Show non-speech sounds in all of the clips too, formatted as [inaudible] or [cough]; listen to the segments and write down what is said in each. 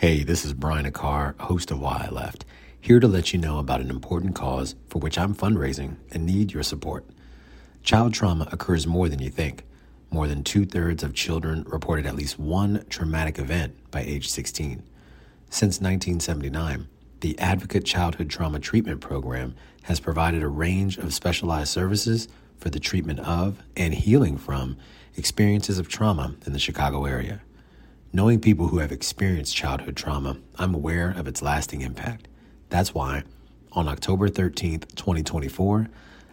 Hey, this is Brian Aquart, host of Why I Left, here to let you know about an important cause for which I'm fundraising and need your support. Child trauma occurs more than you think. More than two thirds of children reported at least one traumatic event by age 16. Since 1979, the Advocate Childhood Trauma Treatment Program has provided a range of specialized services for the treatment of and healing from experiences of trauma in the Chicago area. Knowing people who have experienced childhood trauma, I'm aware of its lasting impact. That's why, on October 13th, 2024,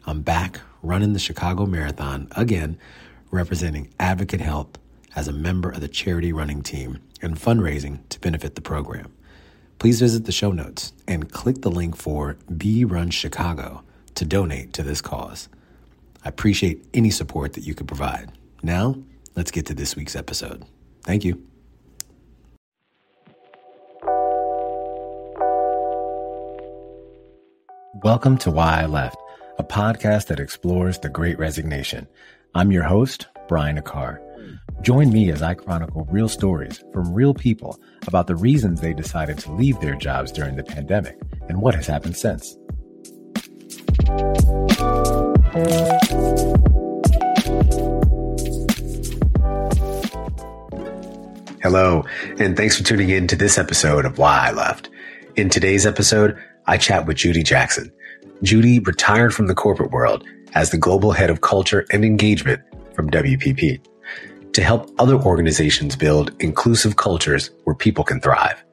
I'm back running the Chicago Marathon again, representing Advocate Health as a member of the charity running team and fundraising to benefit the program. Please visit the show notes and click the link for Be Run Chicago to donate to this cause. I appreciate any support that you could provide. Now, let's get to this week's episode. Thank you. Welcome to Why I Left, a podcast that explores the great resignation. I'm your host, Brian Aquart. Join me as I chronicle real stories from real people about the reasons they decided to leave their jobs during the pandemic and what has happened since. Hello, and thanks for tuning in to this episode of Why I Left. In today's episode, I chat with Judy Jackson. Judy retired from the corporate world as the global head of culture and engagement from WPP to help other organizations build inclusive cultures where people can thrive.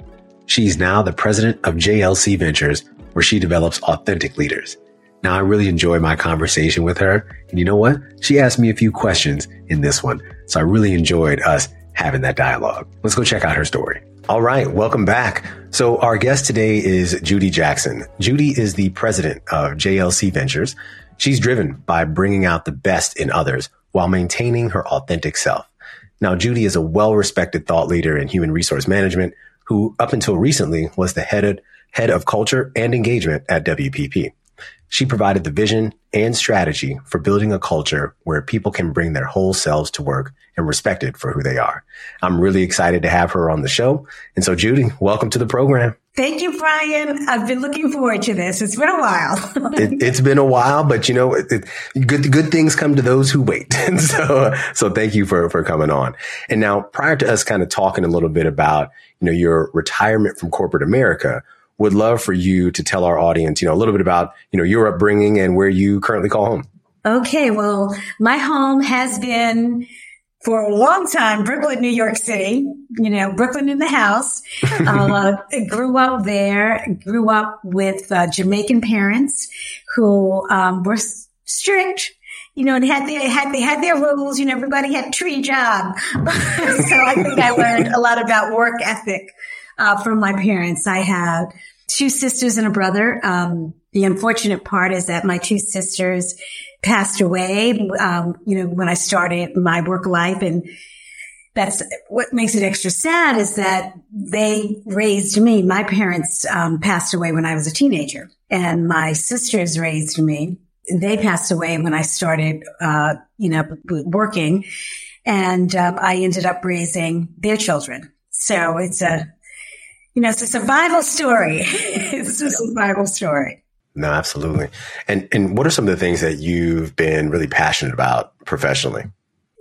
She's now the president of JLC Ventures, where she develops authentic leaders. Now, I really enjoy my conversation with her. And you know what? She asked me a few questions in this one. So I really enjoyed us having that dialogue. Let's go check out her story. All right, welcome back. So our guest today is Judy Jackson. Judy is the president of JLC Ventures. She's driven by bringing out the best in others while maintaining her authentic self. Now, Judy is a well-respected thought leader in human resource management who up until recently was the head of, head of culture and engagement at WPP. She provided the vision and strategy for building a culture where people can bring their whole selves to work and respected for who they are. I'm really excited to have her on the show. And so, Judy, welcome to the program. Thank you, Brian. I've been looking forward to this. It's been a while. [laughs] it, has been a while, but you know, it, it, good good things come to those who wait. [laughs] And so, so thank you for for coming on. And now, prior to us kind of talking a little bit about you know your retirement from corporate America, would love for you to tell our audience, you know, a little bit about you know your upbringing and where you currently call home. Okay, well, my home has been for a long time, Brooklyn, New York City, you know, Brooklyn in the house. [laughs] uh, grew up there, grew up with uh, Jamaican parents who um, were strict. You know, and had they had they had their rules. You know, everybody had tree job. [laughs] so I think I learned a lot about work ethic uh, from my parents. I have two sisters and a brother. Um, the unfortunate part is that my two sisters passed away, um, you know, when I started my work life. And that's what makes it extra sad is that they raised me. My parents um, passed away when I was a teenager and my sisters raised me. They passed away when I started, uh, you know, working and um, I ended up raising their children. So it's a, you know, it's a survival story. [laughs] it's a survival story. No, absolutely. And and what are some of the things that you've been really passionate about professionally?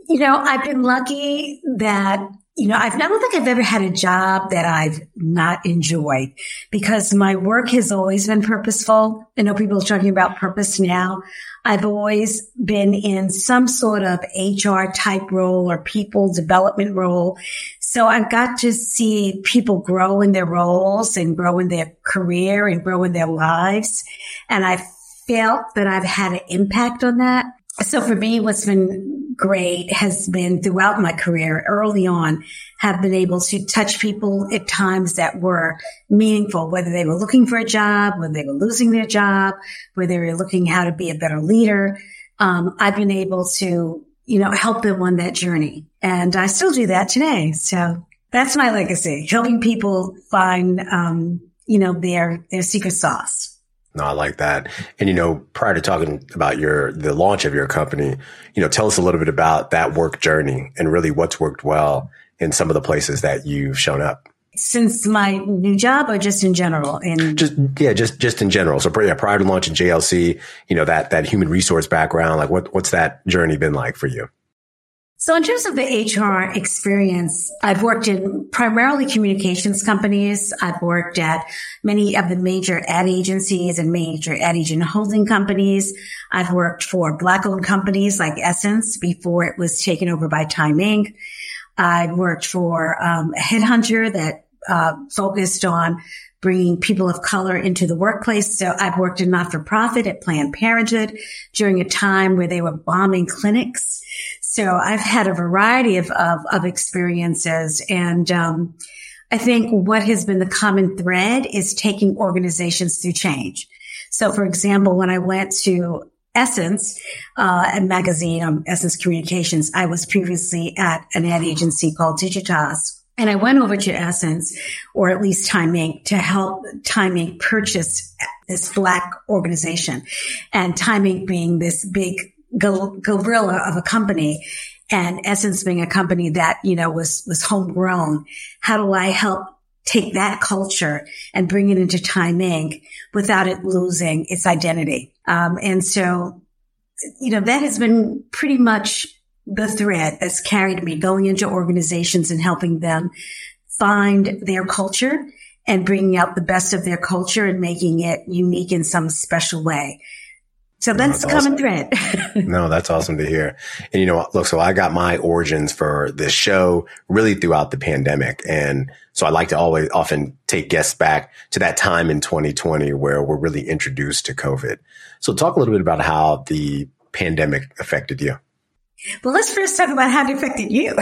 You know, I've been lucky that you know, I've, I don't think I've ever had a job that I've not enjoyed because my work has always been purposeful. I know people are talking about purpose now. I've always been in some sort of HR type role or people development role. So I've got to see people grow in their roles and grow in their career and grow in their lives. And I felt that I've had an impact on that. So for me, what's been great has been throughout my career early on have been able to touch people at times that were meaningful, whether they were looking for a job, whether they were losing their job, whether they were looking how to be a better leader. Um, I've been able to, you know, help them on that journey and I still do that today. So that's my legacy, helping people find, um, you know, their, their secret sauce. No, I like that. And you know, prior to talking about your the launch of your company, you know, tell us a little bit about that work journey and really what's worked well in some of the places that you've shown up. since my new job or just in general? In just yeah, just just in general. So yeah, prior to launching JLC, you know that that human resource background, like what what's that journey been like for you? So in terms of the HR experience, I've worked in primarily communications companies. I've worked at many of the major ad agencies and major ad agent holding companies. I've worked for black owned companies like Essence before it was taken over by Time Inc. I worked for um, a headhunter that uh, focused on bringing people of color into the workplace. So I've worked in not for profit at Planned Parenthood during a time where they were bombing clinics. So I've had a variety of, of, of experiences and, um, I think what has been the common thread is taking organizations through change. So for example, when I went to Essence, uh, a magazine, um, Essence Communications, I was previously at an ad agency called Digitas. And I went over to Essence, or at least Time Inc., to help Time Inc. purchase this black organization. And Time Inc. being this big gorilla of a company and Essence being a company that, you know, was, was homegrown. How do I help take that culture and bring it into Time Inc. without it losing its identity? Um, and so, you know, that has been pretty much the thread that's carried me going into organizations and helping them find their culture and bringing out the best of their culture and making it unique in some special way. So that's, no, that's common awesome. thread. [laughs] no, that's awesome to hear. And you know, look, so I got my origins for this show really throughout the pandemic. And so I like to always often take guests back to that time in 2020 where we're really introduced to COVID. So talk a little bit about how the pandemic affected you. Well, let's first talk about how it affected you.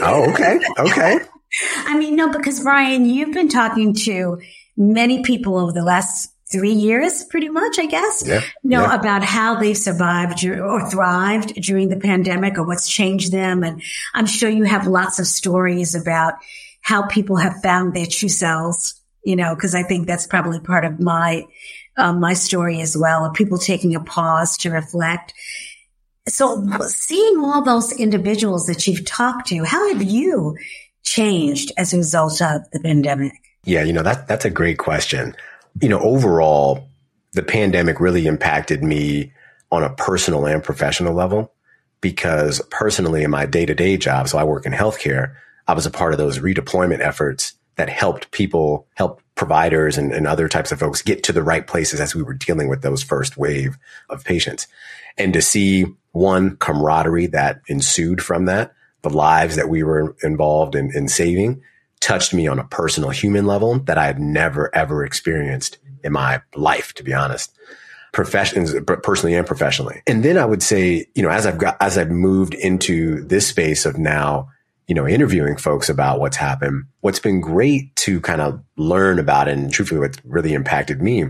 oh, okay. Okay. [laughs] I mean, no, because Brian, you've been talking to many people over the last three years, pretty much, I guess, yeah, know yeah. about how they've survived or thrived during the pandemic or what's changed them. And I'm sure you have lots of stories about how people have found their true selves, you know, because I think that's probably part of my, um, my story as well, of people taking a pause to reflect so seeing all those individuals that you've talked to, how have you changed as a result of the pandemic? Yeah, you know, that, that's a great question. You know, overall, the pandemic really impacted me on a personal and professional level because personally in my day to day job, so I work in healthcare, I was a part of those redeployment efforts that helped people, help providers and, and other types of folks get to the right places as we were dealing with those first wave of patients. And to see one camaraderie that ensued from that, the lives that we were involved in, in saving touched me on a personal human level that I had never ever experienced in my life, to be honest. Professions, personally and professionally. And then I would say, you know, as I've got, as I've moved into this space of now, you know, interviewing folks about what's happened, what's been great to kind of learn about and truthfully what really impacted me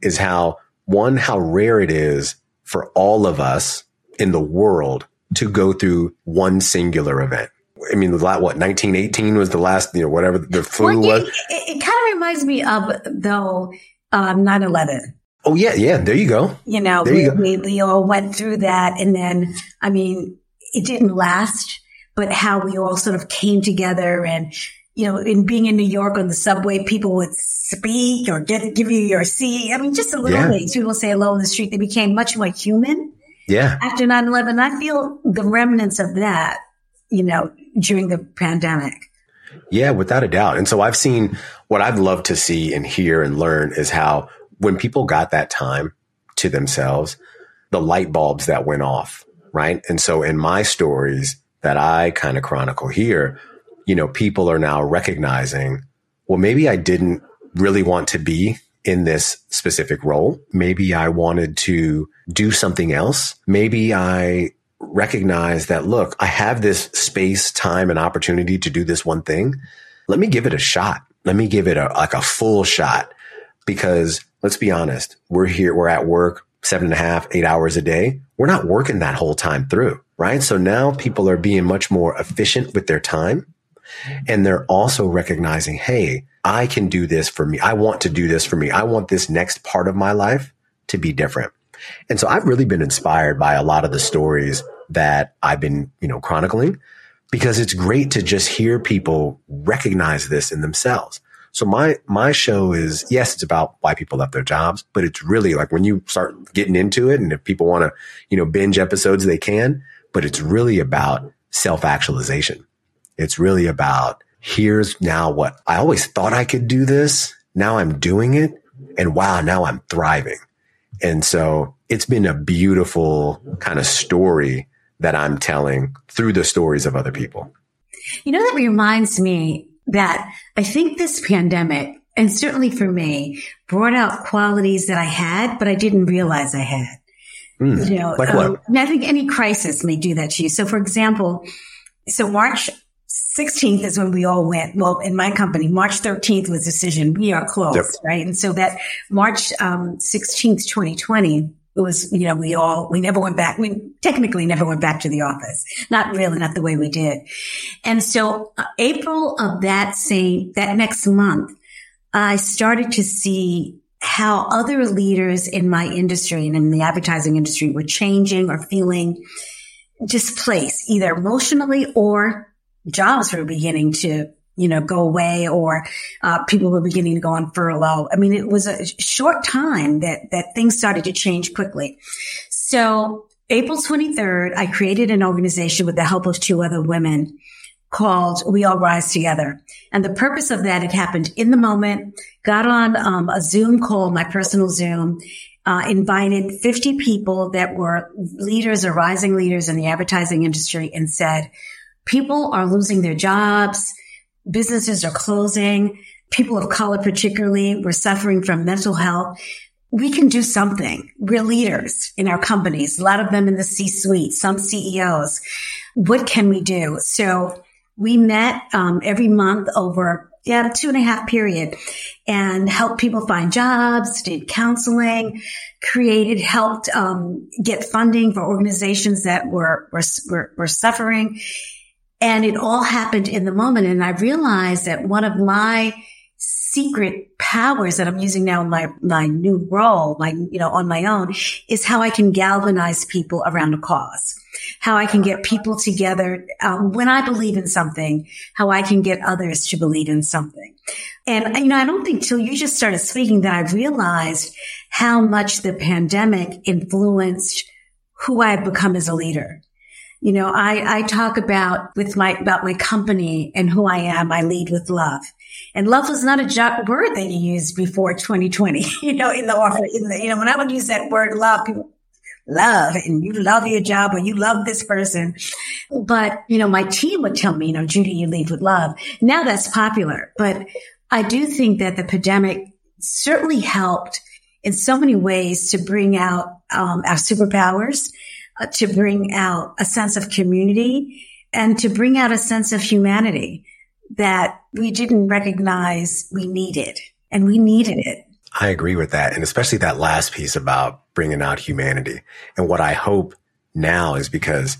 is how one, how rare it is for all of us in the world to go through one singular event. I mean, what 1918 was the last, you know, whatever the flu well, was. It, it, kind of reminds me of though um, 9/11. Oh yeah, yeah. There you go. You know, there we, you we, we all went through that, and then I mean, it didn't last, but how we all sort of came together and you know, in being in New York on the subway, people would speak or get, give you your seat. I mean, just a little yeah. things. People say hello in the street. They became much more human. Yeah. After 9-11, I feel the remnants of that, you know, during the pandemic. Yeah, without a doubt. And so I've seen what I'd love to see and hear and learn is how when people got that time to themselves, the light bulbs that went off, right? And so in my stories that I kind of chronicle here, you know, people are now recognizing, well, maybe I didn't really want to be in this specific role. Maybe I wanted to do something else. Maybe I recognize that, look, I have this space, time, and opportunity to do this one thing. Let me give it a shot. Let me give it a, like a full shot because let's be honest. We're here. We're at work seven and a half, eight hours a day. We're not working that whole time through, right? So now people are being much more efficient with their time. And they're also recognizing, Hey, I can do this for me. I want to do this for me. I want this next part of my life to be different. And so I've really been inspired by a lot of the stories that I've been, you know, chronicling because it's great to just hear people recognize this in themselves. So my, my show is, yes, it's about why people left their jobs, but it's really like when you start getting into it and if people want to, you know, binge episodes, they can, but it's really about self actualization. It's really about here's now what I always thought I could do this. Now I'm doing it and wow, now I'm thriving. And so it's been a beautiful kind of story that I'm telling through the stories of other people. You know, that reminds me that I think this pandemic, and certainly for me, brought out qualities that I had, but I didn't realize I had. Mm, you know, like um, I think any crisis may do that to you. So, for example, so March 16th is when we all went. Well, in my company, March 13th was decision. We are closed, yep. right? And so that March um, 16th, 2020, it was, you know, we all, we never went back. We technically never went back to the office. Not really, not the way we did. And so uh, April of that same, that next month, I started to see how other leaders in my industry and in the advertising industry were changing or feeling displaced, either emotionally or jobs were beginning to you know, go away or uh, people were beginning to go on furlough. I mean, it was a short time that, that things started to change quickly. So April 23rd, I created an organization with the help of two other women called We All Rise Together. And the purpose of that, it happened in the moment, got on um, a Zoom call, my personal Zoom, uh, invited 50 people that were leaders or rising leaders in the advertising industry and said, people are losing their jobs businesses are closing. People of color, particularly, were suffering from mental health. We can do something. We're leaders in our companies, a lot of them in the C suite, some CEOs. What can we do? So we met um, every month over yeah, two and a half period and helped people find jobs, did counseling, created, helped um, get funding for organizations that were, were, were suffering. And it all happened in the moment. And I realized that one of my secret powers that I'm using now in my, my new role, my, you know, on my own is how I can galvanize people around a cause, how I can get people together. Um, when I believe in something, how I can get others to believe in something. And, you know, I don't think till you just started speaking that I realized how much the pandemic influenced who I have become as a leader. You know, I, I talk about with my, about my company and who I am. I lead with love. And love was not a word that you used before 2020, [laughs] you know, in the offer, in the, you know, when I would use that word love, people, love and you love your job or you love this person. But, you know, my team would tell me, you know, Judy, you lead with love. Now that's popular, but I do think that the pandemic certainly helped in so many ways to bring out um, our superpowers Uh, to bring out a sense of community and to bring out a sense of humanity that we didn't recognize we needed and we needed it. I agree with that. And especially that last piece about bringing out humanity. And what I hope now is because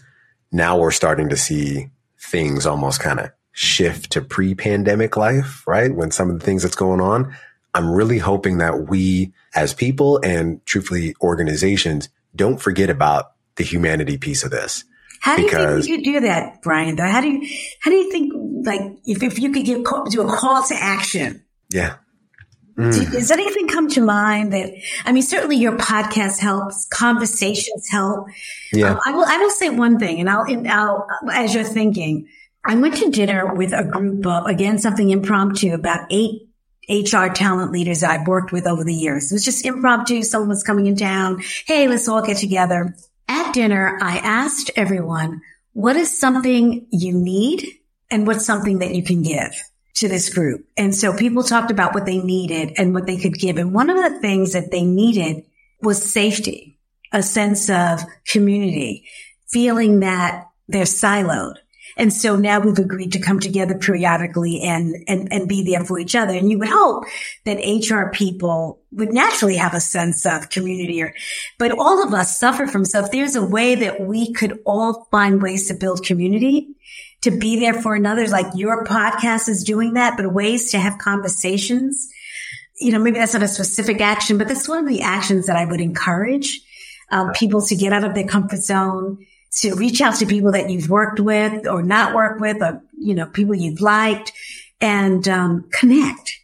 now we're starting to see things almost kind of shift to pre-pandemic life, right? When some of the things that's going on, I'm really hoping that we as people and truthfully organizations don't forget about the humanity piece of this. How do you think you do that, Brian? Though, how do you how do you think like if, if you could give do a call to action? Yeah. Mm. Do, does anything come to mind that I mean? Certainly, your podcast helps. Conversations help. Yeah. Um, I will. I will say one thing, and I'll, and I'll as you're thinking. I went to dinner with a group of again something impromptu about eight HR talent leaders I've worked with over the years. It was just impromptu. Someone was coming in town. Hey, let's all get together. At dinner, I asked everyone, what is something you need and what's something that you can give to this group? And so people talked about what they needed and what they could give. And one of the things that they needed was safety, a sense of community, feeling that they're siloed. And so now we've agreed to come together periodically and, and, and be there for each other. And you would hope that HR people would naturally have a sense of community or, but all of us suffer from. So if there's a way that we could all find ways to build community, to be there for another, like your podcast is doing that, but ways to have conversations, you know, maybe that's not a specific action, but that's one of the actions that I would encourage um, people to get out of their comfort zone, to reach out to people that you've worked with or not worked with or, you know, people you've liked and, um, connect.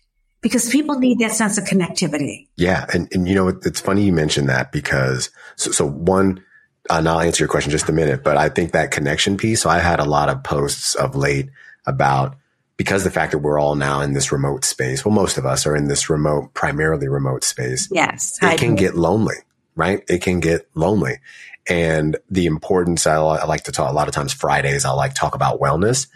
because people need that sense of connectivity. Yeah. And, and you know, it's funny you mentioned that because so, so one, uh, and I'll answer your question just a minute, but I think that connection piece. So I had a lot of posts of late about because the fact that we're all now in this remote space. Well, most of us are in this remote, primarily remote space. Yes. It can get lonely, right? It can get lonely. And the importance, I, I like to talk a lot of times Fridays, I like talk about wellness,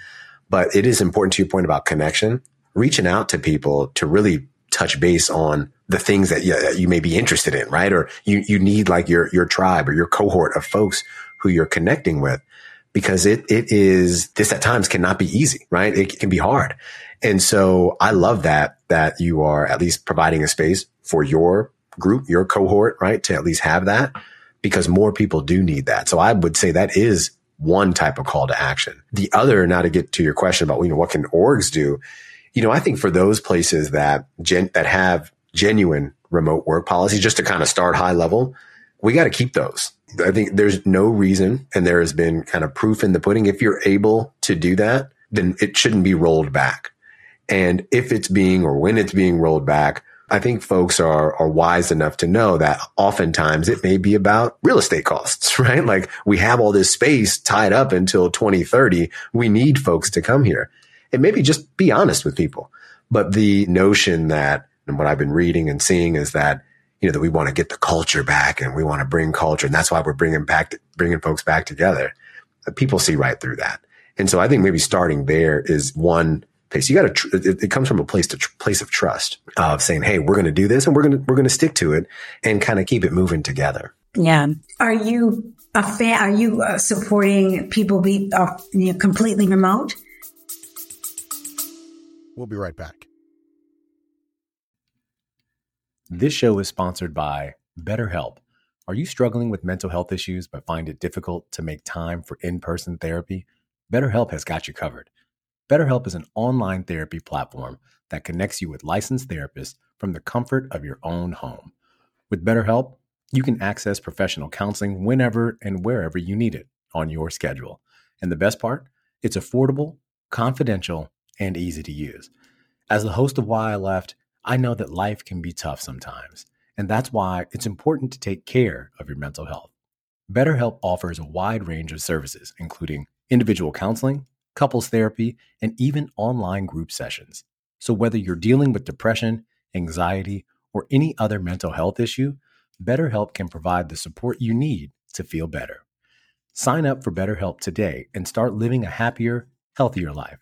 but it is important to your point about connection, reaching out to people to really touch base on the things that you, that you may be interested in, right? Or you, you need like your, your tribe or your cohort of folks who you're connecting with because it, it is, this at times cannot be easy, right? It can be hard. And so I love that, that you are at least providing a space for your group, your cohort, right? To at least have that because more people do need that. So I would say that is one type of call to action. The other, now to get to your question about, you know, what can orgs do? You know, I think for those places that gen, that have genuine remote work policies, just to kind of start high level, we got to keep those. I think there's no reason, and there has been kind of proof in the pudding. If you're able to do that, then it shouldn't be rolled back. And if it's being or when it's being rolled back, I think folks are, are wise enough to know that oftentimes it may be about real estate costs, [laughs] right? Like we have all this space tied up until 2030. We need folks to come here and maybe just be honest with people. But the notion that, and what I've been reading and seeing is that, you know, that we want to get the culture back and we want to bring culture. And that's why we're bringing back, bringing folks back together. People see right through that. And so I think maybe starting there is one place. You got to, tr- it, it, comes from a place to tr- place of trust of saying, Hey, we're going to do this and we're going to, we're going to stick to it and kind of keep it moving together. Yeah. Are you a fan? Are you uh, supporting people be uh, you know, completely remote? We'll be right back. This show is sponsored by BetterHelp. Are you struggling with mental health issues but find it difficult to make time for in person therapy? BetterHelp has got you covered. BetterHelp is an online therapy platform that connects you with licensed therapists from the comfort of your own home. With BetterHelp, you can access professional counseling whenever and wherever you need it on your schedule. And the best part, it's affordable, confidential, and easy to use. As the host of Why I Left, I know that life can be tough sometimes, and that's why it's important to take care of your mental health. BetterHelp offers a wide range of services, including individual counseling couples therapy, and even online group sessions. So, whether you're dealing with depression, anxiety, or any other mental health issue, BetterHelp can provide the support you need to feel better. Sign up for BetterHelp today and start living a happier, healthier life.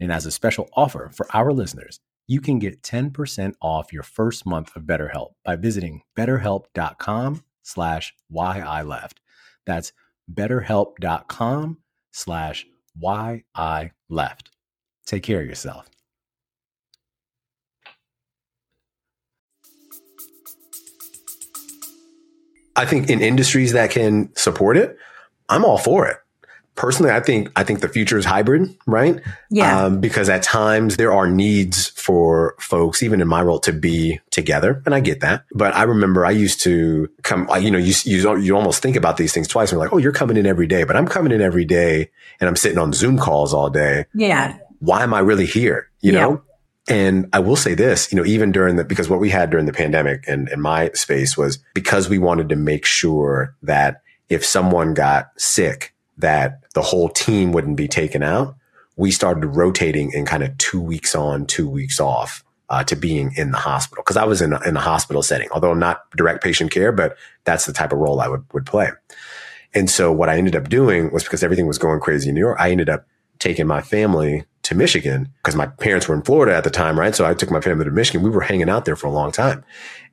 And as a special offer for our listeners, you can get 10% off your first month of BetterHelp by visiting betterhelp.com slash why I left. That's betterhelp.com slash why I left. Take care of yourself. I think in industries that can support it, I'm all for it personally, I think I think the future is hybrid, right? Yeah. Um, because at times there are needs for folks, even in my role, to be together, and I get that. But I remember I used to come. You know, you you you almost think about these things twice. And you're like, oh, you're coming in every day, but I'm coming in every day, and I'm sitting on Zoom calls all day. Yeah. Why am I really here? You yeah. know. And I will say this, you know, even during the, because what we had during the pandemic and in my space was because we wanted to make sure that if someone got sick, that the whole team wouldn't be taken out, we started rotating in kind of two weeks on, two weeks off uh, to being in the hospital. Cause I was in a, in a hospital setting, although not direct patient care, but that's the type of role I would, would play. And so what I ended up doing was because everything was going crazy in New York, I ended up taking my family to Michigan because my parents were in Florida at the time, right? So I took my family to Michigan. We were hanging out there for a long time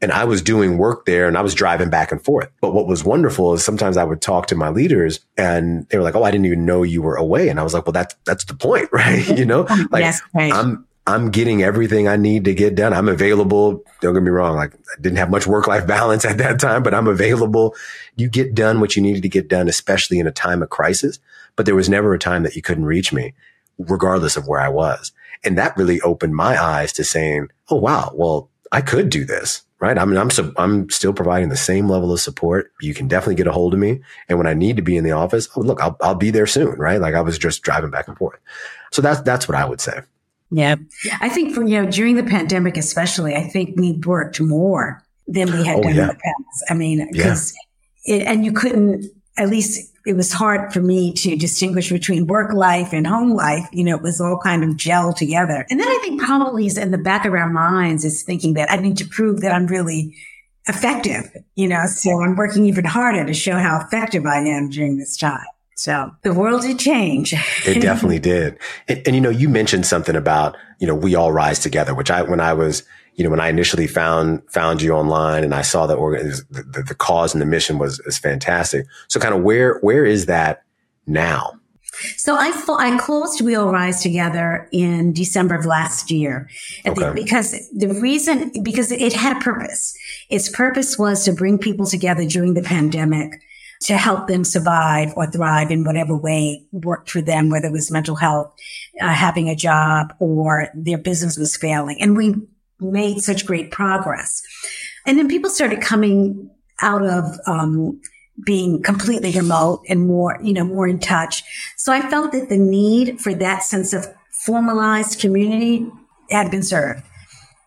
and I was doing work there and I was driving back and forth. But what was wonderful is sometimes I would talk to my leaders and they were like, Oh, I didn't even know you were away. And I was like, well, that's, that's the point, [laughs] right? you know, [laughs] like yes, right. I'm, I'm getting everything I need to get done. I'm available. Don't get me wrong. Like I didn't have much work life [laughs] balance at that time, but I'm available. You get done what you needed to get done, especially in a time of crisis. But there was never a time that you couldn't reach me regardless of where I was. And that really opened my eyes to saying, Oh, wow. Well, I could do this, right? I mean, I'm, so, I'm still providing the same level of support. You can definitely get a hold of me. And when I need to be in the office, oh, look, I'll, I'll be there soon, right? Like I was just driving back and forth. So that's, that's what I would say. Yeah. I think for, you know, during the pandemic, especially, I think we worked more than we had oh, done yeah. in the past. I mean, because, yeah. and you couldn't, at least it was hard for me to distinguish between work life and home life. You know, it was all kind of gel together. And then I think probably is in the back of our minds is thinking that I need to prove that I'm really effective, you know, so I'm working even harder to show how effective I am during this time. So the world did change. it [laughs] definitely did. And, and, you know, you mentioned something about, you know, we all rise together, which I, when I was, you know, when I initially found, found you online and I saw that the, the, the cause and the mission was, is fantastic. So kind of where, where is that now? So I I closed We All Rise Together in December of last year, okay. the, because the reason because it had a purpose. Its purpose was to bring people together during the pandemic to help them survive or thrive in whatever way worked for them, whether it was mental health, uh, having a job, or their business was failing. And we made such great progress. And then people started coming out of um, being completely remote and more, you know, more in touch. So I felt that the need for that sense of formalized community had been served.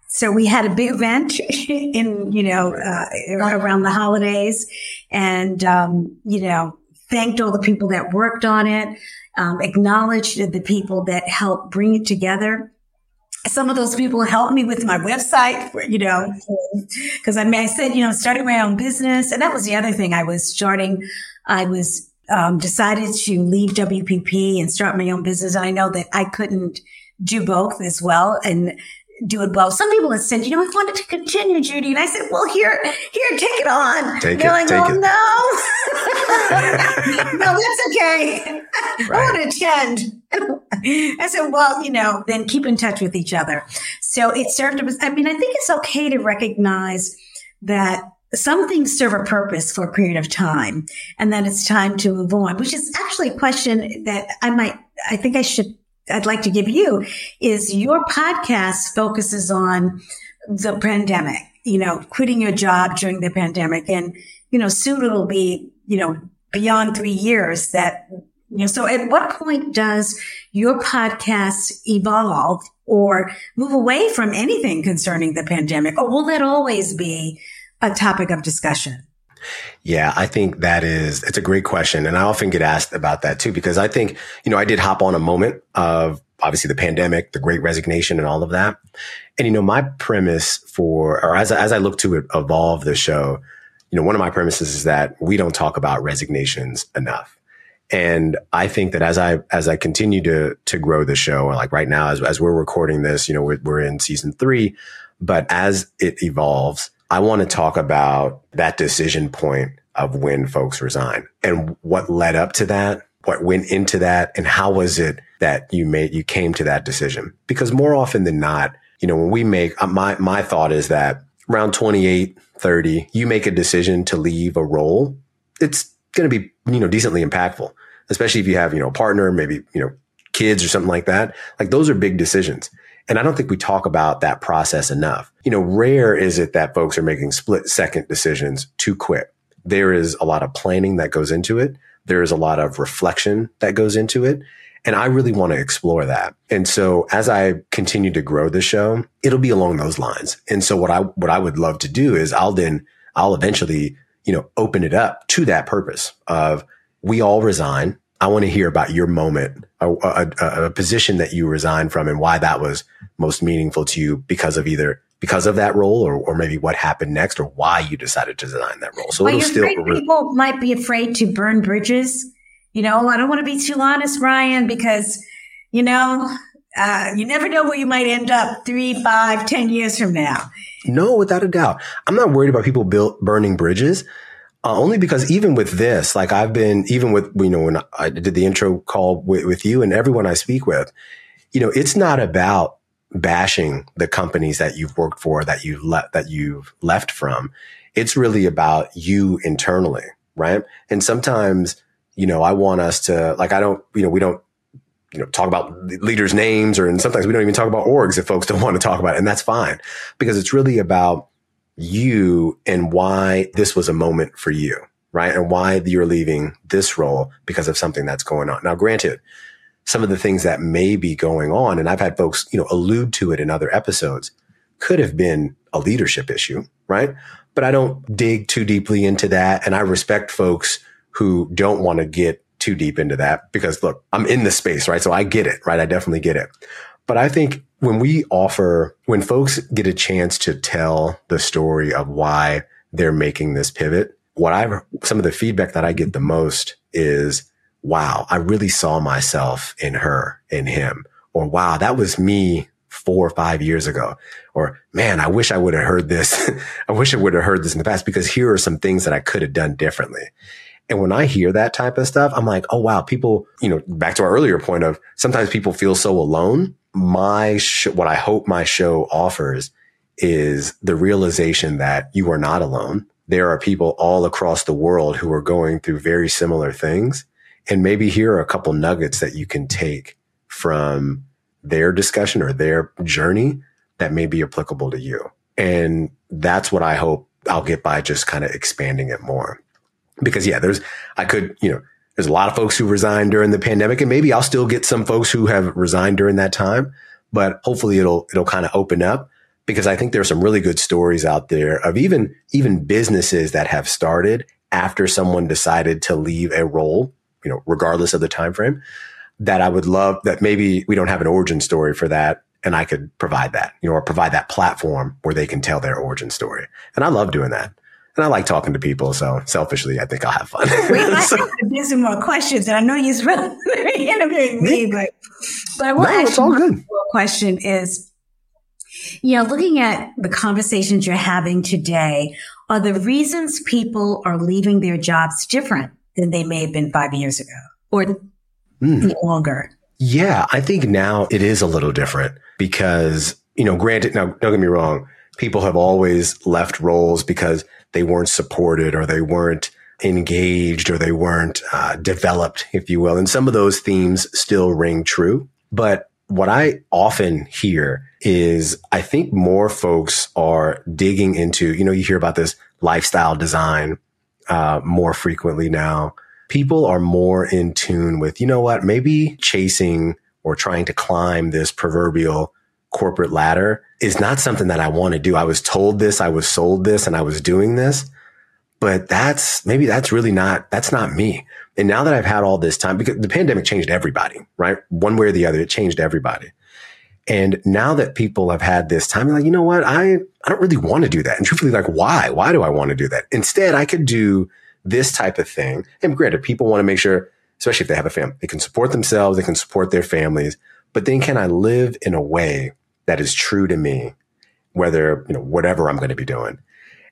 So we had a big event [laughs] in, you know, uh, around the holidays and, um, you know, thanked all the people that worked on it, um, acknowledged the people that helped bring it together. Some of those people helped me with my website, you know, because I, mean, I said, you know, starting my own business. And that was the other thing I was starting. I was um, decided to leave WPP and start my own business. I know that I couldn't do both as well. And do it well. Some people have said, you know, we wanted to continue, Judy. And I said, well, here, here, take it on. Take They're it, like, take oh, it. no. [laughs] [laughs] no, that's okay. Right. I want to attend. I said, well, you know, then keep in touch with each other. So it served I mean, I think it's okay to recognize that some things serve a purpose for a period of time and then it's time to move on, which is actually a question that I might, I think I should I'd like to give you is your podcast focuses on the pandemic, you know, quitting your job during the pandemic. And, you know, soon it'll be, you know, beyond three years that, know, so at what point does your podcast evolve or move away from anything concerning the pandemic? Or will that always be a topic of discussion? Yeah, I think that is, it's a great question. And I often get asked about that too, because I think, you know, I did hop on a moment of obviously the pandemic, the great resignation and all of that. And, you know, my premise for, or as, as I look to evolve the show, you know, one of my premises is that we don't talk about resignations enough. And I think that as I, as I continue to, to grow the show, like right now, as, as we're recording this, you know, we're, we're in season three, but as it evolves, I want to talk about that decision point of when folks resign and what led up to that, what went into that, and how was it that you made, you came to that decision? Because more often than not, you know, when we make, uh, my, my thought is that around 28, 30, you make a decision to leave a role, it's going to be, you know, decently impactful, especially if you have, you know, a partner, maybe, you know, kids or something like that. Like those are big decisions. And I don't think we talk about that process enough. You know, rare is it that folks are making split second decisions to quit. There is a lot of planning that goes into it. There is a lot of reflection that goes into it. And I really want to explore that. And so as I continue to grow the show, it'll be along those lines. And so what I, what I would love to do is I'll then, I'll eventually, you know, open it up to that purpose of we all resign. I want to hear about your moment, a, a, a, position that you resigned from and why that was most meaningful to you because of either because of that role or, or maybe what happened next or why you decided to design that role. So well, it'll still people might be afraid to burn bridges. You know, I don't want to be too honest, Ryan, because you know, uh, you never know where you might end up three, five, ten years from now. No, without a doubt. I'm not worried about people build, burning bridges. Uh, only because even with this, like I've been, even with, you know, when I did the intro call with, with you and everyone I speak with, you know, it's not about bashing the companies that you've worked for, that you've left, that you've left from. It's really about you internally, right? And sometimes, you know, I want us to, like, I don't, you know, we don't, you know, talk about leaders' names or, and sometimes we don't even talk about orgs if folks don't want to talk about it. And that's fine because it's really about you and why this was a moment for you, right? And why you're leaving this role because of something that's going on. Now, granted, some of the things that may be going on. And I've had folks, you know, allude to it in other episodes could have been a leadership issue, right? But I don't dig too deeply into that. And I respect folks who don't want to get too deep into that because look, I'm in the space, right? So I get it, right? I definitely get it. But I think when we offer, when folks get a chance to tell the story of why they're making this pivot, what I've, some of the feedback that I get the most is, wow, I really saw myself in her, in him, or wow, that was me four or five years ago, or man, I wish I would have heard this. [laughs] I wish I would have heard this in the past because here are some things that I could have done differently. And when I hear that type of stuff, I'm like, oh, wow, people, you know, back to our earlier point of sometimes people feel so alone. My, sh- what I hope my show offers is the realization that you are not alone. There are people all across the world who are going through very similar things. And maybe here are a couple nuggets that you can take from their discussion or their journey that may be applicable to you. And that's what I hope I'll get by just kind of expanding it more because yeah, there's, I could, you know, there's a lot of folks who resigned during the pandemic and maybe I'll still get some folks who have resigned during that time, but hopefully it'll, it'll kind of open up because I think there's some really good stories out there of even, even businesses that have started after someone decided to leave a role, you know, regardless of the time frame that I would love that maybe we don't have an origin story for that and I could provide that, you know, or provide that platform where they can tell their origin story. And I love doing that. And I like talking to people. So selfishly, I think I'll have fun. Wait, [laughs] so, there's some more questions. And I know you're really [laughs] interviewing me, but, but I want no, to ask all good. question is, you know, looking at the conversations you're having today, are the reasons people are leaving their jobs different than they may have been five years ago or mm. longer? Yeah, I think now it is a little different because, you know, granted, now don't get me wrong, people have always left roles because they weren't supported or they weren't engaged or they weren't uh, developed, if you will. And some of those themes still ring true. But what I often hear is I think more folks are digging into, you know, you hear about this lifestyle design uh, more frequently now. People are more in tune with, you know what, maybe chasing or trying to climb this proverbial corporate ladder is not something that I want to do. I was told this, I was sold this, and I was doing this. But that's maybe that's really not, that's not me. And now that I've had all this time, because the pandemic changed everybody, right? One way or the other, it changed everybody. And now that people have had this time, like, you know what? I, I don't really want to do that. And truthfully, like, why? Why do I want to do that? Instead, I could do this type of thing. And granted, people want to make sure, especially if they have a family, they can support themselves, they can support their families. But then can I live in a way that is true to me, whether, you know, whatever I'm going to be doing.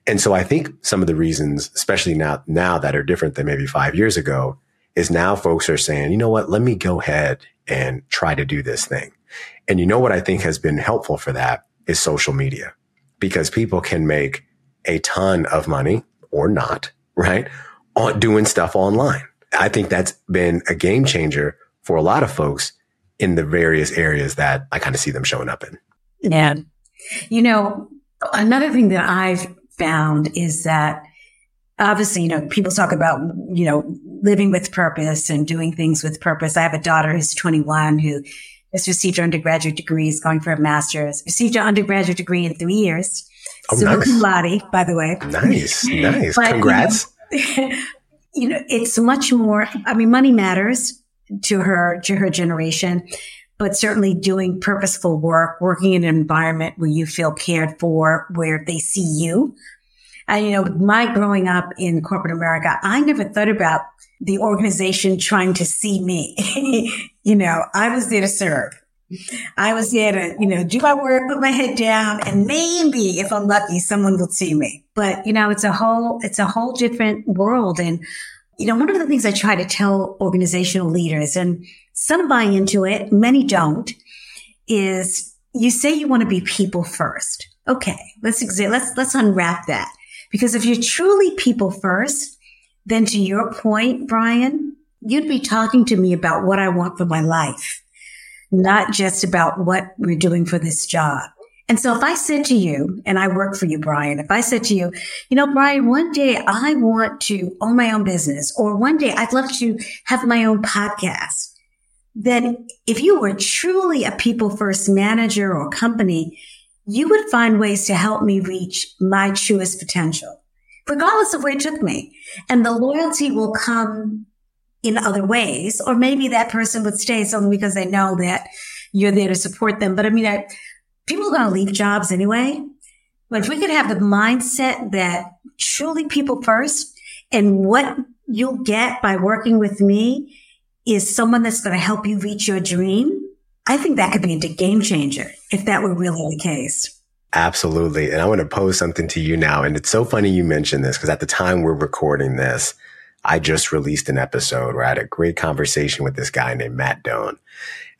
And so I think some of the reasons, especially now, now that are different than maybe five years ago is now folks are saying, you know what, let me go ahead and try to do this thing. And you know what I think has been helpful for that is social media because people can make a ton of money or not, right? On doing stuff online. I think that's been a game changer for a lot of folks in the various areas that I kind of see them showing up in. Yeah. You know, another thing that I've found is that obviously, you know, people talk about, you know, living with purpose and doing things with purpose. I have a daughter who's 21 who has received her undergraduate degree, is going for a master's, received her undergraduate degree in three years. Oh, so nice. Lottie, by the way. Nice, nice. but, Congrats. You know, [laughs] you know, it's much more, I mean, money matters to her, to her generation, but certainly doing purposeful work, working in an environment where you feel cared for, where they see you. And, you know, my growing up in corporate America, I never thought about the organization trying to see me. [laughs] you know, I was there to serve. I was there to, you know, do my work, put my head down, and maybe if I'm lucky, someone will see me. But, you know, it's a whole, it's a whole different world. And you know, one of the things I try to tell organizational leaders, and some buy into it, many don't, is you say you want to be people first. Okay, let's exa- let's let's unwrap that. Because if you're truly people first, then to your point, Brian, you'd be talking to me about what I want for my life, not just about what we're doing for this job. And so if I said to you, and I work for you, Brian, if I said to you, you know, Brian, one day I want to own my own business, or one day I'd love to have my own podcast, then if you were truly a people first manager or company, you would find ways to help me reach my truest potential, regardless of where it took me. And the loyalty will come in other ways, or maybe that person would stay solely because they know that you're there to support them. But I mean, I, people are going to leave jobs anyway. But if we could have the mindset that truly people first and what you'll get by working with me is someone that's going to help you reach your dream. I think that could be a game changer if that were really the case. Absolutely. And I want to pose something to you now. And it's so funny you mentioned this because at the time we're recording this, I just released an episode where I had a great conversation with this guy named Matt Doan.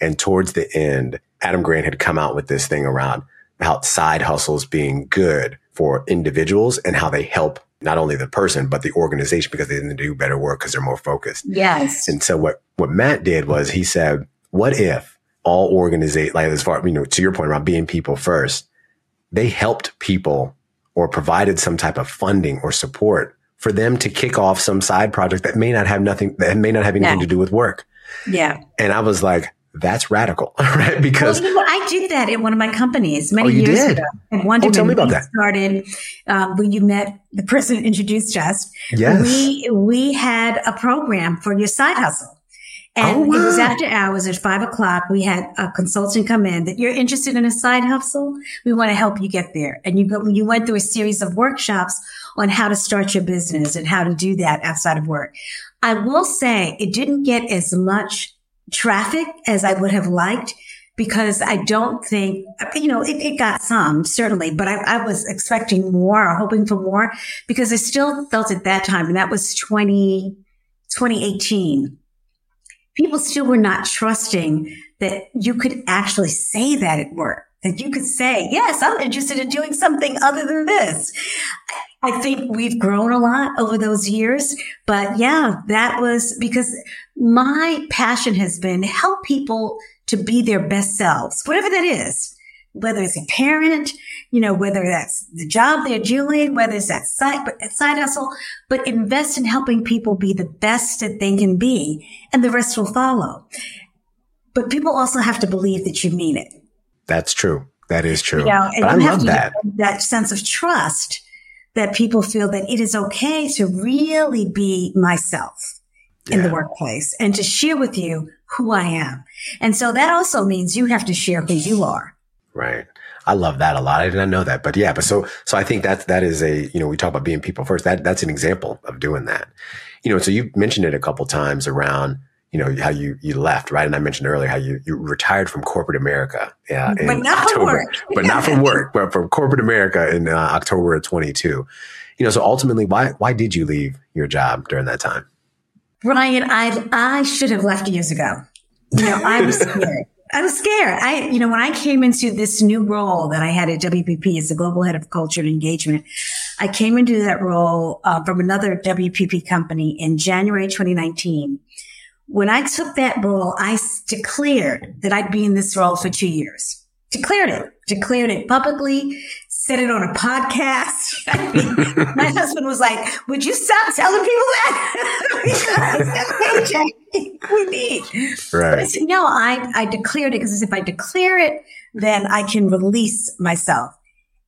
And towards the end, Adam Grant had come out with this thing around how side hustles being good for individuals and how they help not only the person, but the organization because they can do better work because they're more focused. Yes. And so what, what Matt did was he said, what if all organization, like as far, you know, to your point around being people first, they helped people or provided some type of funding or support for them to kick off some side project that may not have nothing, that may not have anything yeah. to do with work. Yeah. And I was like, that's radical, [laughs] right? Because well, you know, I did that at one of my companies many oh, years did? ago. And one oh, tell me about that. Started um, when you met the person [laughs] introduced us. Yes, we we had a program for your side hustle. And oh, wow. it was after hours at five o'clock. We had a consultant come in that you're interested in a side hustle. We want to help you get there. And you go, you went through a series of workshops on how to start your business and how to do that outside of work. I will say it didn't get as much traffic as I would have liked because I don't think, you know, it, it got some certainly, but I, I, was expecting more or hoping for more because I still felt at that time, and that was 20, 2018. People still were not trusting that you could actually say that at work, that you could say, yes, I'm interested in doing something other than this. I think we've grown a lot over those years, but yeah, that was because my passion has been help people to be their best selves, whatever that is, whether it's a parent, you know, whether that's the job they're doing, whether it's that side, side hustle, but invest in helping people be the best that they can be and the rest will follow. But people also have to believe that you mean it. That's true. That is true. You know, but I love that. That sense of trust that people feel that it is okay to really be myself yeah. in the workplace and to share with you who I am. And so that also means you have to share who you are. Right. I love that a lot. I did not know that, but yeah, but so, so I think that, that is a, you know, we talk about being people first. That, that's an example of doing that. You know, so you mentioned it a couple times around, you know, how you, you left, right? And I mentioned earlier how you, you retired from corporate America. Yeah. But not October, from work. but not from work, but from corporate America in uh, October of 22. You know, so ultimately, why, why did you leave your job during that time? Brian, I, I should have left years ago. You know, I was [laughs] scared. I was scared. I, you know, when I came into this new role that I had at WPP as the global head of culture and engagement, I came into that role uh, from another WPP company in January 2019. When I took that role, I declared that I'd be in this role for two years. Declared it, declared it publicly, said it on a podcast. [laughs] My husband was like, would you stop telling people that? [laughs] because [laughs] we need. Right. But I said, no, I, I declared it because if I declare it, then I can release myself.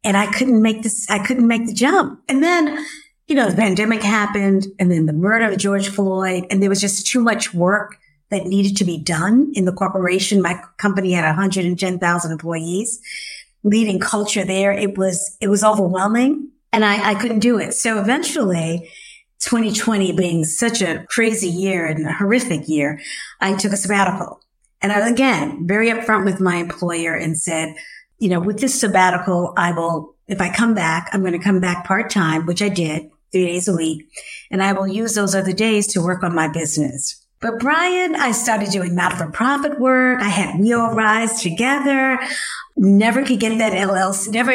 And I couldn't make this, I couldn't make the jump. And then you know, the pandemic happened and then the murder of George Floyd, and there was just too much work that needed to be done in the corporation. My company had 110,000 employees, leading culture there. It was, it was overwhelming and I, I couldn't do it. So eventually, 2020 being such a crazy year and a horrific year, I took a sabbatical. And I, again, very upfront with my employer and said, you know, with this sabbatical, I will, if I come back, I'm going to come back part time, which I did three days a week. And I will use those other days to work on my business. But Brian, I started doing not for profit work. I had We All Rise together. Never could get that LLC. Never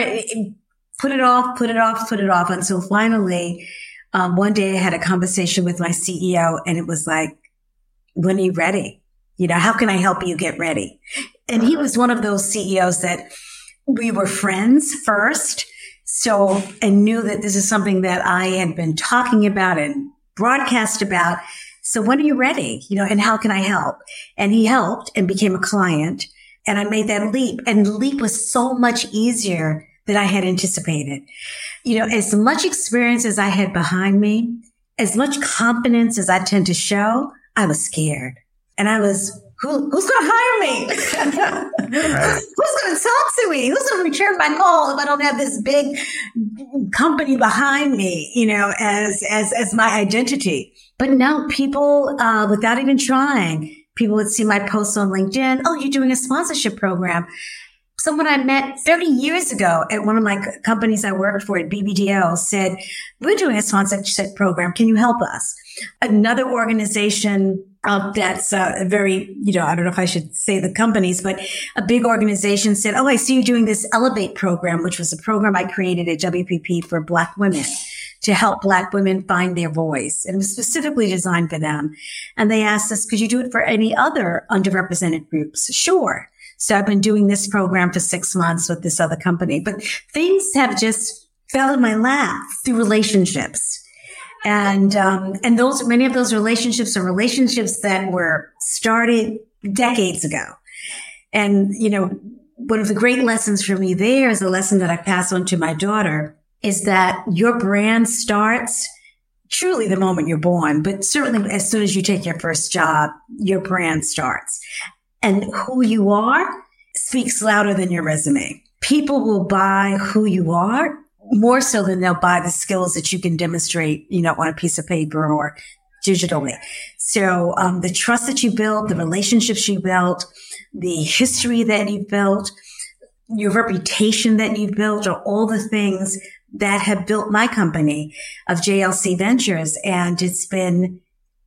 put it off, put it off, put it off until finally, um, one day I had a conversation with my CEO and it was like, when are you ready? You know, how can I help you get ready? And he was one of those CEOs that we were friends first so I knew that this is something that I had been talking about and broadcast about. So when are you ready? You know, and how can I help? And he helped and became a client. And I made that leap and the leap was so much easier than I had anticipated. You know, as much experience as I had behind me, as much confidence as I tend to show, I was scared and I was who, who's going to hire me? [laughs] right. Who's going to talk to me? Who's going to return my call if I don't have this big company behind me, you know, as, as, as my identity? But now people, uh, without even trying, people would see my posts on LinkedIn. Oh, you're doing a sponsorship program. Someone I met 30 years ago at one of my companies I worked for at BBDO said, we're doing a sponsorship program. Can you help us? Another organization uh, that's uh, very, you know, I don't know if I should say the companies, but a big organization said, Oh, I see you doing this Elevate program, which was a program I created at WPP for Black women to help Black women find their voice. And it was specifically designed for them. And they asked us, Could you do it for any other underrepresented groups? Sure. So I've been doing this program for six months with this other company, but things have just fell in my lap through relationships and um, and those many of those relationships are relationships that were started decades ago. And you know, one of the great lessons for me there is a lesson that I pass on to my daughter is that your brand starts truly the moment you're born, but certainly as soon as you take your first job, your brand starts. And who you are speaks louder than your resume. People will buy who you are more so than they'll buy the skills that you can demonstrate, you know, on a piece of paper or digitally. So um, the trust that you build, the relationships you built, the history that you built, your reputation that you built are all the things that have built my company of JLC Ventures. And it's been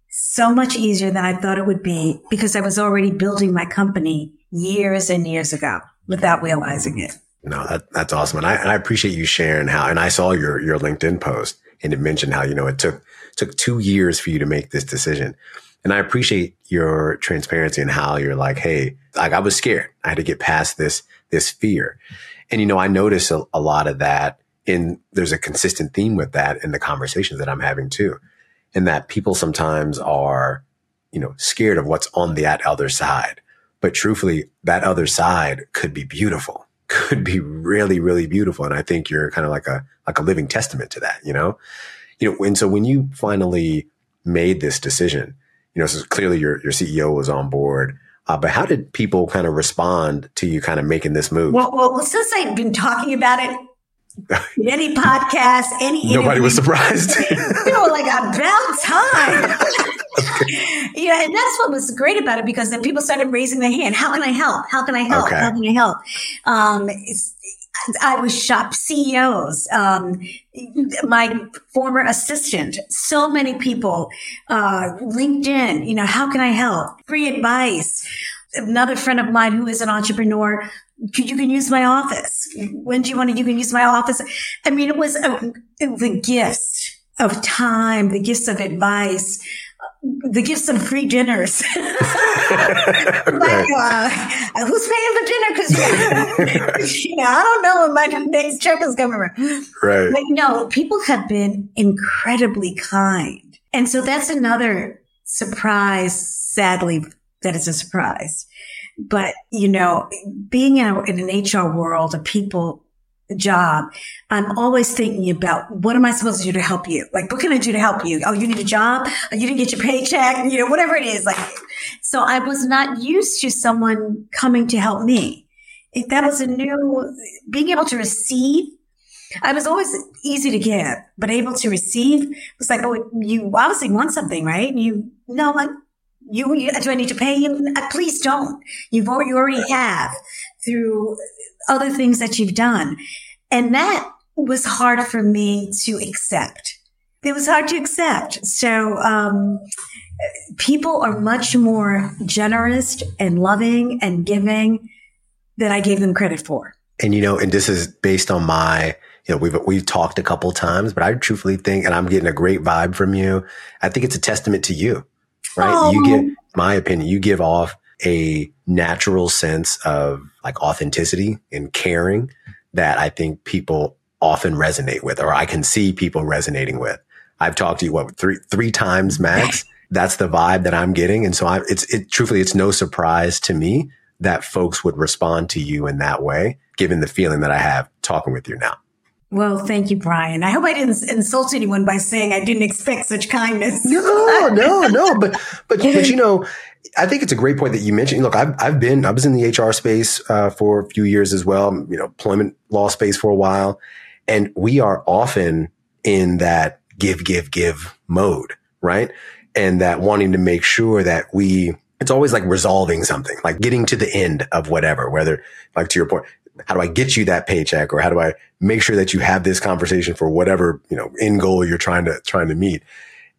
so much easier than I thought it would be because I was already building my company years and years ago without realizing it. No, that, that's awesome. And I, and I appreciate you sharing how, and I saw your, your LinkedIn post and it mentioned how, you know, it took, took two years for you to make this decision. And I appreciate your transparency and how you're like, Hey, like I was scared. I had to get past this, this fear. And, you know, I notice a, a lot of that in, there's a consistent theme with that in the conversations that I'm having too. And that people sometimes are, you know, scared of what's on that other side. But truthfully, that other side could be beautiful could be really, really beautiful. And I think you're kind of like a, like a living testament to that, you know? You know, and so when you finally made this decision, you know, so clearly your, your CEO was on board. Uh, but how did people kind of respond to you kind of making this move? Well, well, since I've been talking about it any [laughs] podcast, any nobody was surprised. [laughs] you know, like about time. [laughs] [laughs] yeah, and that's what was great about it because then people started raising their hand. How can I help? How can I help? Okay. How can I help? Um, I was shop CEOs, um, my former assistant, so many people, uh, LinkedIn, you know, how can I help? Free advice. Another friend of mine who is an entrepreneur you can use my office. When do you want to, you can use my office. I mean, it was a, the gifts of time, the gifts of advice, the gifts some free dinners. [laughs] like, uh, who's paying for dinner? Because [laughs] you know, I don't know when my next check is coming. Right. But no, people have been incredibly kind, and so that's another surprise. Sadly, that is a surprise but, you know, being in, a, in an HR world, of people job, I'm always thinking about what am I supposed to do to help you? Like, what can I do to help you? Oh, you need a job? Oh, you didn't get your paycheck? You know, whatever it is. Like, so I was not used to someone coming to help me. If that was a new, being able to receive. I was always easy to give, but able to receive was like, oh, you obviously want something, right? You, no, like, you, you, do I need to pay you? Uh, please don't. You've already, you already have through other things that you've done. And that was hard for me to accept. It was hard to accept. So, um, people are much more generous and loving and giving than I gave them credit for. And you know, and this is based on my, you know, we've we've talked a couple times, but I truthfully think, and I'm getting a great vibe from you. I think it's a testament to you right? Oh. You give, my opinion, you give off a natural sense of like authenticity and caring that I think people often resonate with, or I can see people resonating with. I've talked to you what three three times max, [laughs] that's the vibe that I'm getting. And so I, it's, it truthfully, it's no surprise to me that folks would respond to you in that way, given the feeling that I have talking with you now. Well, thank you, Brian. I hope I didn't insult anyone by saying I didn't expect such kindness. No, no, no. But, but, but you know, I think it's a great point that you mentioned. Look, I've, I've been, I was in the HR space uh, for a few years as well, you know, employment law space for a while. And we are often in that give, give, give mode, right? And that wanting to make sure that we, it's always like resolving something, like getting to the end of whatever, whether like to your point, how do I get you that paycheck or how do I make sure that you have this conversation for whatever, you know, end goal you're trying to, trying to meet.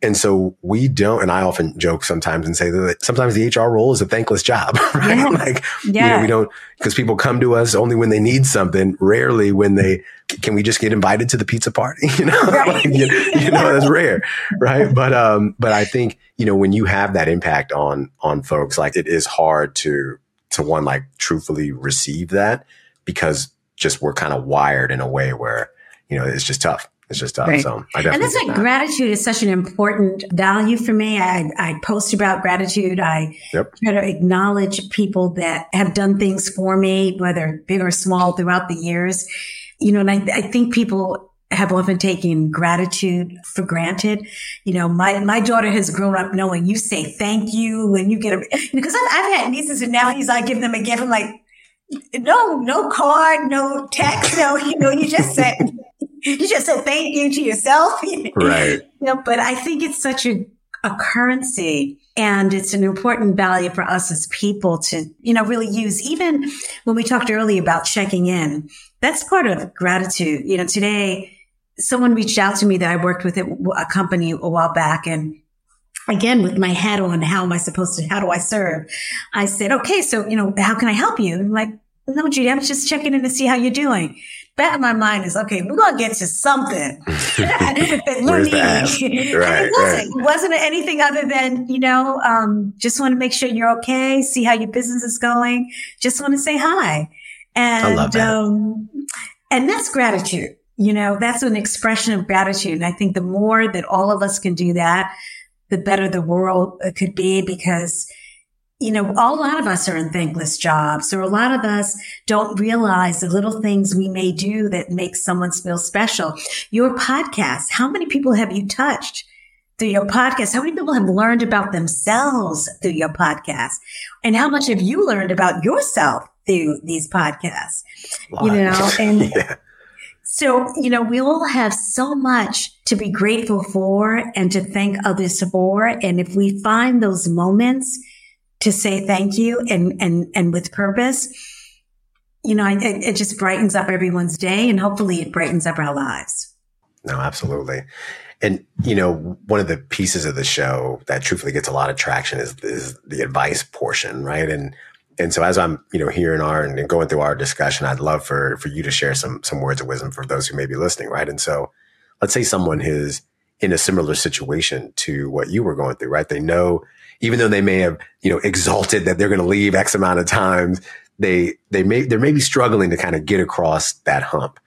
And so we don't, and I often joke sometimes and say that sometimes the HR role is a thankless job, [laughs] right? Yeah. like, yeah. you know, we don't, because people come to us only when they need something, rarely when they, can we just get invited to the pizza party? [laughs] You know, right. like, you, you, know, that's rare, right? But, um, but I think, you know, when you have that impact on, on folks, like it is hard to, to one, like truthfully receive that because just we're kind of wired in a way where, you know, it's just tough. It's just tough. Right. So I definitely and that's like that. gratitude is such an important value for me. I, I post about gratitude. I yep. try to acknowledge people that have done things for me, whether big or small throughout the years. You know, and I, I think people have often taken gratitude for granted. You know, my, my daughter has grown up knowing you say thank you when you get a, because I've, I've had nieces and nephews, I give them a gift. I'm like, no, no card, no text, no, you know, you just said, you just said thank you to yourself. [laughs] Right. you know, but I think it's such a, a currency and it's an important value for us as people to, you know, really use. Even when we talked earlier about checking in, that's part of gratitude. You know, today someone reached out to me that I worked with at a company a while back and again with my head on how am i supposed to how do i serve i said okay so you know how can i help you I'm like no judy i'm just checking in to see how you're doing back in my mind is okay, we're gonna get to something. [laughs] [laughs] [laughs] Right, it wasn't. Right. It wasn't anything other than, you know, um, just want to make sure you're okay, see how your business is going. Just want to say hi. And um, and that's gratitude. You know, that's an expression of gratitude. And I think the more that all of us can do that, the better the world uh, could be because you know, a lot of us are in thankless jobs, or a lot of us don't realize the little things we may do that make someone feel special. Your podcast, how many people have you touched through your podcast? How many people have learned about themselves through your podcast? And how much have you learned about yourself through these podcasts? You know, [laughs] and yeah. So, you know, we all have so much to be grateful for and to thank others for. And if we find those moments, to say thank you and, and, and with purpose, you know, it, it just brightens up everyone's day and hopefully it brightens up our lives. No, absolutely. And, you know, one of the pieces of the show that truthfully gets a lot of traction is, is the advice portion, right? And, and so as I'm, you know, hearing our and going through our discussion, I'd love for, for you to share some, some words of wisdom for those who may be listening, right? And so let's say someone is in a similar situation to what you were going through, right? They know even though they may have, you know, exalted that they're going to leave X amount of times, they, they may, they're maybe struggling to kind of get across that hump.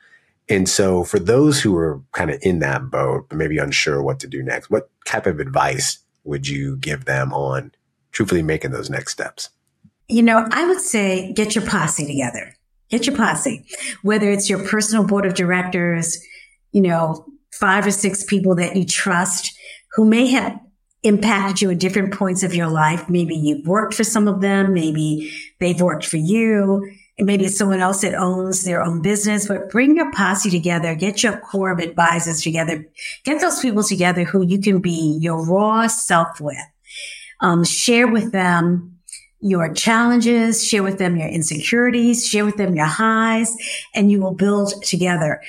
And so for those who are kind of in that boat, but maybe unsure what to do next, what type of advice would you give them on truthfully making those next steps? You know, I would say get your posse together. Get your posse, whether it's your personal board of directors, you know, five or six people that you trust who may have impacted you at different points of your life. Maybe you've worked for some of them. Maybe they've worked for you. And maybe it's someone else that owns their own business, but bring your posse together, get your core of advisors together, get those people together who you can be your raw self with. Um, share with them your challenges, share with them your insecurities, share with them your highs, and you will build together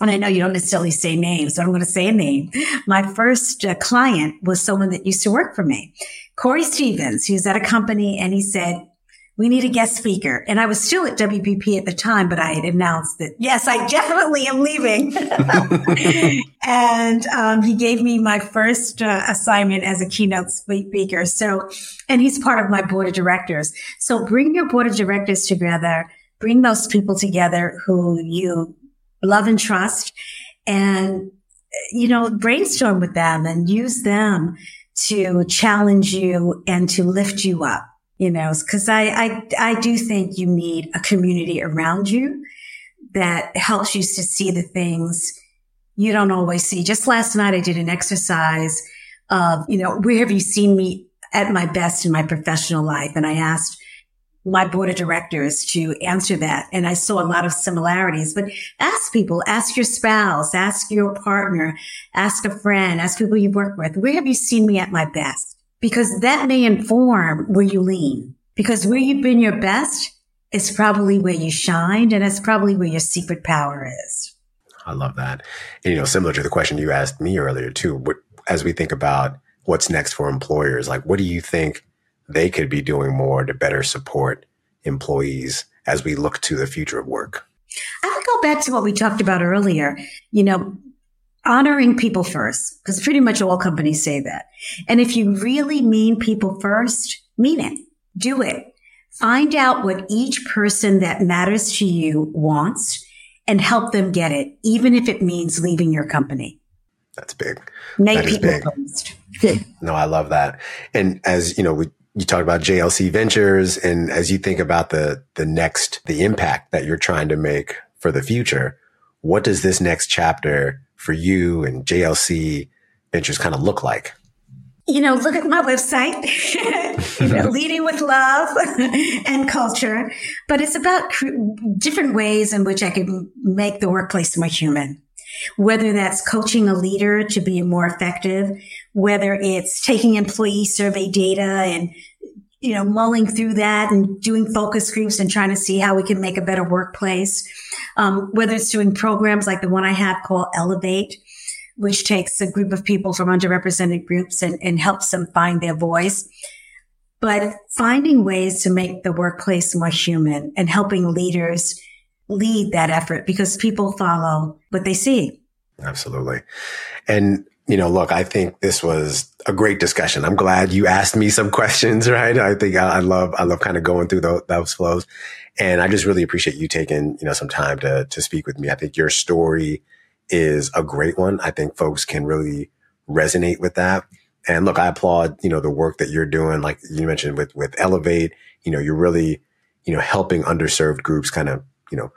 and I know you don't necessarily say names, so I'm going to say a name. My first uh, client was someone that used to work for me, Corey Stevens. He was at a company and he said, we need a guest speaker. And I was still at WPP at the time, but I had announced that, yes, I definitely am leaving. [laughs] and um, he gave me my first uh, assignment as a keynote speaker. So, and he's part of my board of directors. So bring your board of directors together, bring those people together who you love and trust and, you know, brainstorm with them and use them to challenge you and to lift you up, you know, cause I, I, I do think you need a community around you that helps you to see the things you don't always see. Just last night, I did an exercise of, you know, where have you seen me at my best in my professional life? And I asked my board of directors to answer that. And I saw a lot of similarities, but ask people, ask your spouse, ask your partner, ask a friend, ask people you work with, where have you seen me at my best? Because that may inform where you lean. Because where you've been your best is probably where you shined and it's probably where your secret power is. I love that. And, you know, similar to the question you asked me earlier too, what, as we think about what's next for employers, like what do you think they could be doing more to better support employees as we look to the future of work? I would go back to what we talked about earlier. You know, honoring people first, because pretty much all companies say that. And if you really mean people first, mean it. Do it. Find out what each person that matters to you wants and help them get it, even if it means leaving your company. That's big. Make that people big. first. [laughs] No, I love that. And as you know, we you talked about JLC Ventures, and as you think about the the next the impact that you're trying to make for the future, what does this next chapter for you and JLC Ventures kind of look like? You know, look at my website, [laughs] you know, [laughs] leading with love [laughs] and culture. But it's about different ways in which I can make the workplace more human whether that's coaching a leader to be more effective, whether it's taking employee survey data and you know, mulling through that and doing focus groups and trying to see how we can make a better workplace. Um, whether it's doing programs like the one I have called Elevate, which takes a group of people from underrepresented groups and, and helps them find their voice. But finding ways to make the workplace more human and helping leaders lead that effort because people follow what they see. Absolutely. And you know, look, I think this was a great discussion. I'm glad you asked me some [laughs] questions, right? I think I, I love, I love kind of going through those, those, flows. And I just really appreciate you taking, you know, some time to, to speak with me. I think your story is a great one. I think folks can really resonate with that. And look, I applaud, you know, the work that you're doing. Like you mentioned with, with Elevate, you know, you're really, you know, helping underserved groups kind of, you know,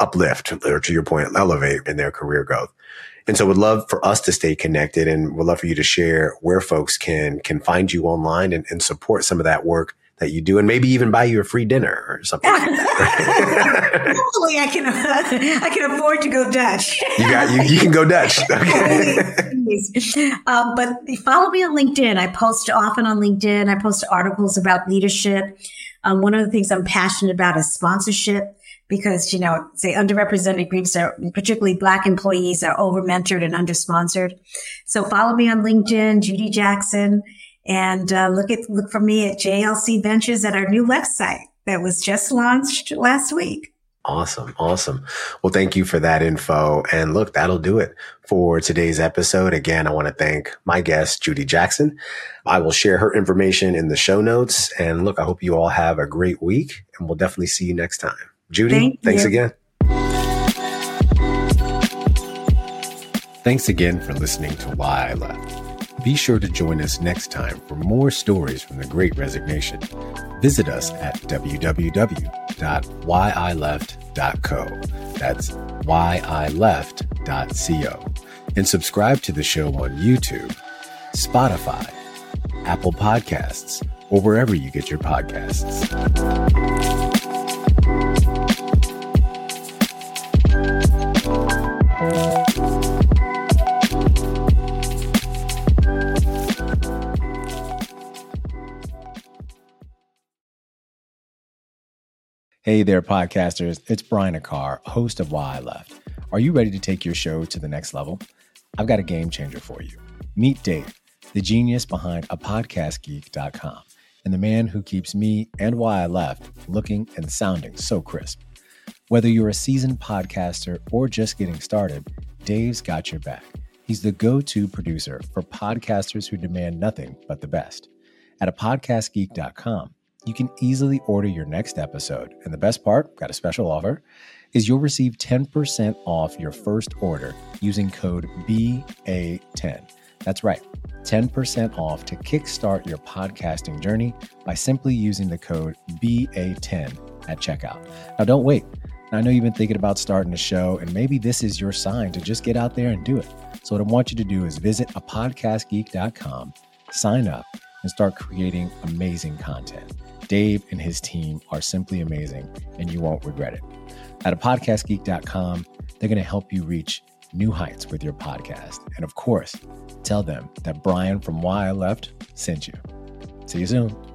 uplift or to your point, elevate in their career growth. And so would love for us to stay connected and would love for you to share where folks can, can find you online and, and support some of that work that you do and maybe even buy you a free dinner or something. [laughs] Hopefully I can, uh, [laughs] I can afford to go Dutch. you got, you, you can go Dutch. [laughs] Okay. um, but follow me on LinkedIn. I post often on LinkedIn. I post articles about leadership. Um, one of the things I'm passionate about is sponsorship because, you know, say underrepresented groups are particularly black employees are over mentored and under sponsored. So follow me on LinkedIn, Judy Jackson, and uh, look at, look for me at JLC Ventures at our new website that was just launched last week. Awesome. Awesome. Well, thank you for that info. And look, that'll do it for today's episode. Again, I want to thank my guest, Judy Jackson. I will share her information in the show notes. And look, I hope you all have a great week and we'll definitely see you next time. Judy, Thank thanks you. again. Thanks again for listening to Why I Left. Be sure to join us next time for more stories from the Great Resignation. Visit us at www.whyileft.co. That's whyileft.co. And subscribe to the show on YouTube, Spotify, Apple Podcasts, or wherever you get your podcasts. Hey there, podcasters. It's Brian Aquart, host of Why I Left. Are you ready to take your show to the next level? I've got a game changer for you. Meet Dave, the genius behind a podcastgeek.com and the man who keeps me and Why I Left looking and sounding so crisp. Whether you're a seasoned podcaster or just getting started, Dave's got your back. He's the go to producer for podcasters who demand nothing but the best. At a podcastgeek.com, you can easily order your next episode. And the best part, got a special offer, is you'll receive 10% off your first order using code BA10. That's right. 10% off to kickstart your podcasting journey by simply using the code BA10 at checkout. Now, don't wait. I know you've been thinking about starting a show, and maybe this is your sign to just get out there and do it. So, what I want you to do is visit a podcastgeek.com, sign up, and start creating amazing content. Dave and his team are simply amazing, and you won't regret it. At a podcastgeek.com, they're going to help you reach new heights with your podcast. And of course, tell them that Brian from Why I Left sent you. See you soon.